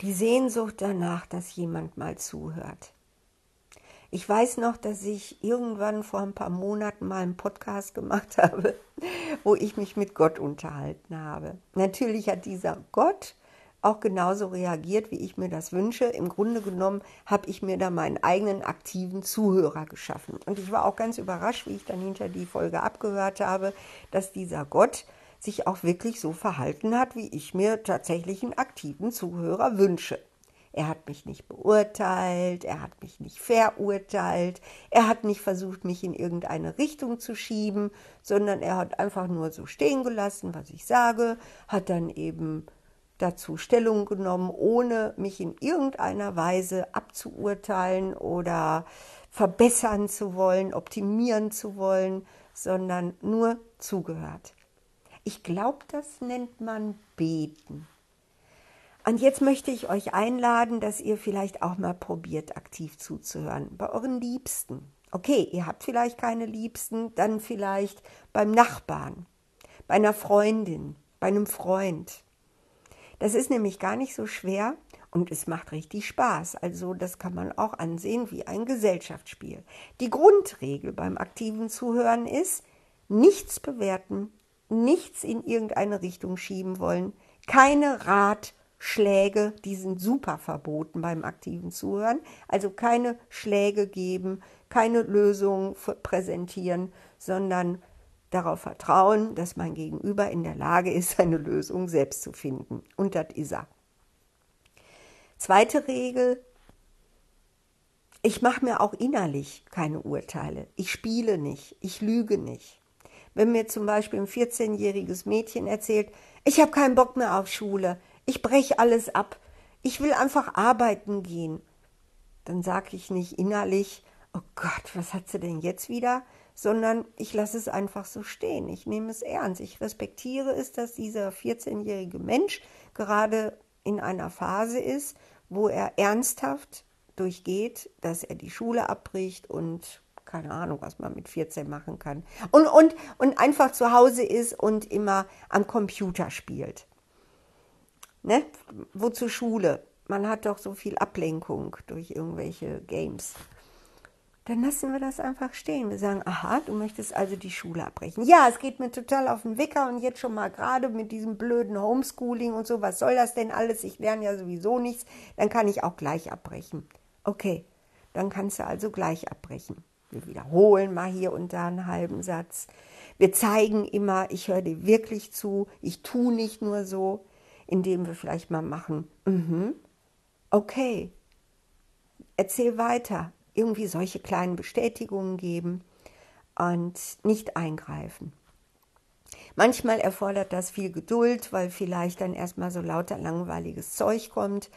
die Sehnsucht danach, dass jemand mal zuhört. Ich weiß noch, dass ich irgendwann vor ein paar Monaten mal einen Podcast gemacht habe, wo ich mich mit Gott unterhalten habe. Natürlich hat dieser Gott auch genauso reagiert, wie ich mir das wünsche. Im Grunde genommen habe ich mir da meinen eigenen aktiven Zuhörer geschaffen. Und ich war auch ganz überrascht, wie ich dann hinter die Folge abgehört habe, dass dieser Gott sich auch wirklich so verhalten hat, wie ich mir tatsächlich einen aktiven Zuhörer wünsche. Er hat mich nicht beurteilt, er hat mich nicht verurteilt, er hat nicht versucht, mich in irgendeine Richtung zu schieben, sondern er hat einfach nur so stehen gelassen, was ich sage, hat dann eben dazu Stellung genommen, ohne mich in irgendeiner Weise abzuurteilen oder verbessern zu wollen, optimieren zu wollen, sondern nur zugehört. Ich glaube, das nennt man Beten. Und jetzt möchte ich euch einladen, dass ihr vielleicht auch mal probiert, aktiv zuzuhören. Bei euren Liebsten. Okay, ihr habt vielleicht keine Liebsten, dann vielleicht beim Nachbarn, bei einer Freundin, bei einem Freund. Das ist nämlich gar nicht so schwer und es macht richtig Spaß. Also das kann man auch ansehen wie ein Gesellschaftsspiel. Die Grundregel beim aktiven Zuhören ist, nichts bewerten, nichts in irgendeine Richtung schieben wollen, keine Ratschläge, die sind super verboten beim aktiven Zuhören, also keine Schläge geben, keine Lösungen präsentieren, sondern darauf vertrauen, dass mein Gegenüber in der Lage ist, eine Lösung selbst zu finden. Und das ist er. Zweite Regel, ich mache mir auch innerlich keine Urteile. Ich spiele nicht, ich lüge nicht. Wenn mir zum Beispiel ein 14-jähriges Mädchen erzählt, ich habe keinen Bock mehr auf Schule, ich breche alles ab, ich will einfach arbeiten gehen, dann sage ich nicht innerlich, oh Gott, was hat sie denn jetzt wieder? Sondern ich lasse es einfach so stehen. Ich nehme es ernst. Ich respektiere es, dass dieser 14-jährige Mensch gerade in einer Phase ist, wo er ernsthaft durchgeht, dass er die Schule abbricht und keine Ahnung, was man mit 14 machen kann. Und, und, und einfach zu Hause ist und immer am Computer spielt. Ne? Wozu Schule? Man hat doch so viel Ablenkung durch irgendwelche Games. Dann lassen wir das einfach stehen. Wir sagen, aha, du möchtest also die Schule abbrechen. Ja, es geht mir total auf den Wicker und jetzt schon mal gerade mit diesem blöden Homeschooling und so, was soll das denn alles? Ich lerne ja sowieso nichts, dann kann ich auch gleich abbrechen. Okay, dann kannst du also gleich abbrechen. Wir wiederholen mal hier und da einen halben Satz. Wir zeigen immer, ich höre dir wirklich zu, ich tue nicht nur so, indem wir vielleicht mal machen, mhm, okay, erzähl weiter, irgendwie solche kleinen Bestätigungen geben und nicht eingreifen. Manchmal erfordert das viel Geduld, weil vielleicht dann erstmal so lauter langweiliges Zeug kommt,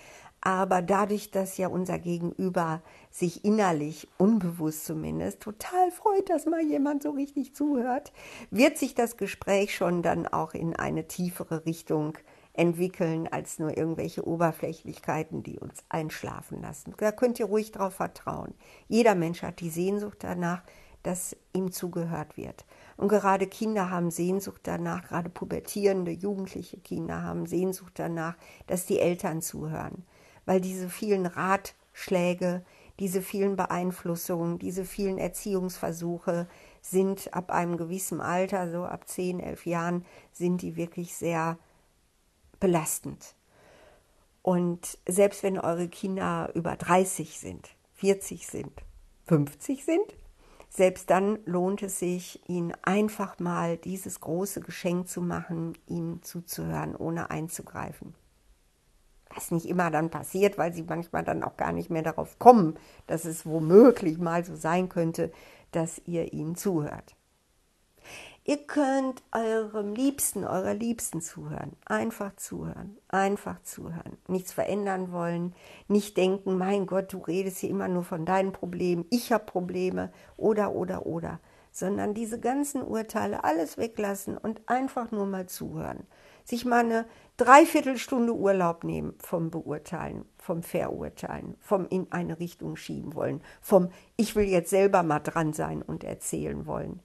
aber dadurch, dass ja unser Gegenüber sich innerlich, unbewusst zumindest, total freut, dass mal jemand so richtig zuhört, wird sich das Gespräch schon dann auch in eine tiefere Richtung entwickeln als nur irgendwelche Oberflächlichkeiten, die uns einschlafen lassen. Da könnt ihr ruhig darauf vertrauen. Jeder Mensch hat die Sehnsucht danach, dass ihm zugehört wird. Und gerade Kinder haben Sehnsucht danach, gerade pubertierende, jugendliche Kinder haben Sehnsucht danach, dass die Eltern zuhören weil diese vielen Ratschläge, diese vielen Beeinflussungen, diese vielen Erziehungsversuche sind ab einem gewissen Alter, so ab 10, 11 Jahren, sind die wirklich sehr belastend. Und selbst wenn eure Kinder über 30 sind, 40 sind, 50 sind, selbst dann lohnt es sich, ihnen einfach mal dieses große Geschenk zu machen, ihnen zuzuhören, ohne einzugreifen was nicht immer dann passiert, weil sie manchmal dann auch gar nicht mehr darauf kommen, dass es womöglich mal so sein könnte, dass ihr ihnen zuhört. Ihr könnt eurem Liebsten, eurer Liebsten zuhören. Einfach zuhören. Einfach zuhören. Nichts verändern wollen. Nicht denken, mein Gott, du redest hier immer nur von deinen Problemen. Ich habe Probleme. Oder, oder, oder. Sondern diese ganzen Urteile alles weglassen und einfach nur mal zuhören. Sich mal eine Dreiviertelstunde Urlaub nehmen vom Beurteilen, vom Verurteilen, vom in eine Richtung schieben wollen, vom Ich will jetzt selber mal dran sein und erzählen wollen.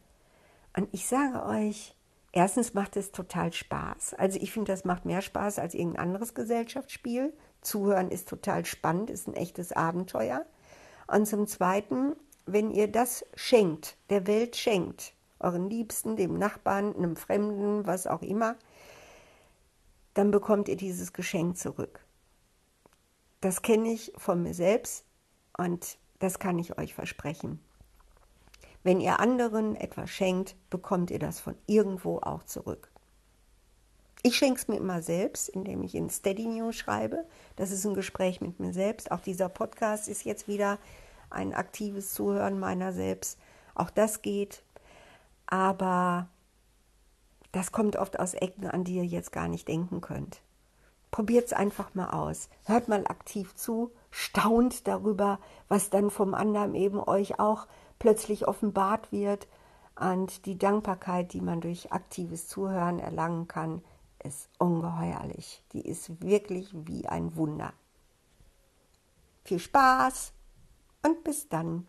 Und ich sage euch, Erstens macht es total Spaß. Also ich finde, das macht mehr Spaß als irgendein anderes Gesellschaftsspiel. Zuhören ist total spannend, ist ein echtes Abenteuer. Und zum Zweiten, wenn ihr das schenkt, der Welt schenkt, euren Liebsten, dem Nachbarn, einem Fremden, was auch immer, dann bekommt ihr dieses Geschenk zurück. Das kenne ich von mir selbst und das kann ich euch versprechen. Wenn ihr anderen etwas schenkt, bekommt ihr das von irgendwo auch zurück. Ich schenke es mir immer selbst, indem ich in Steady News schreibe. Das ist ein Gespräch mit mir selbst. Auch dieser Podcast ist jetzt wieder ein aktives Zuhören meiner selbst. Auch das geht. Aber das kommt oft aus Ecken, an die ihr jetzt gar nicht denken könnt. Probiert es einfach mal aus. Hört mal aktiv zu, staunt darüber, was dann vom anderen eben euch auch plötzlich offenbart wird. Und die Dankbarkeit, die man durch aktives Zuhören erlangen kann, ist ungeheuerlich. Die ist wirklich wie ein Wunder. Viel Spaß und bis dann.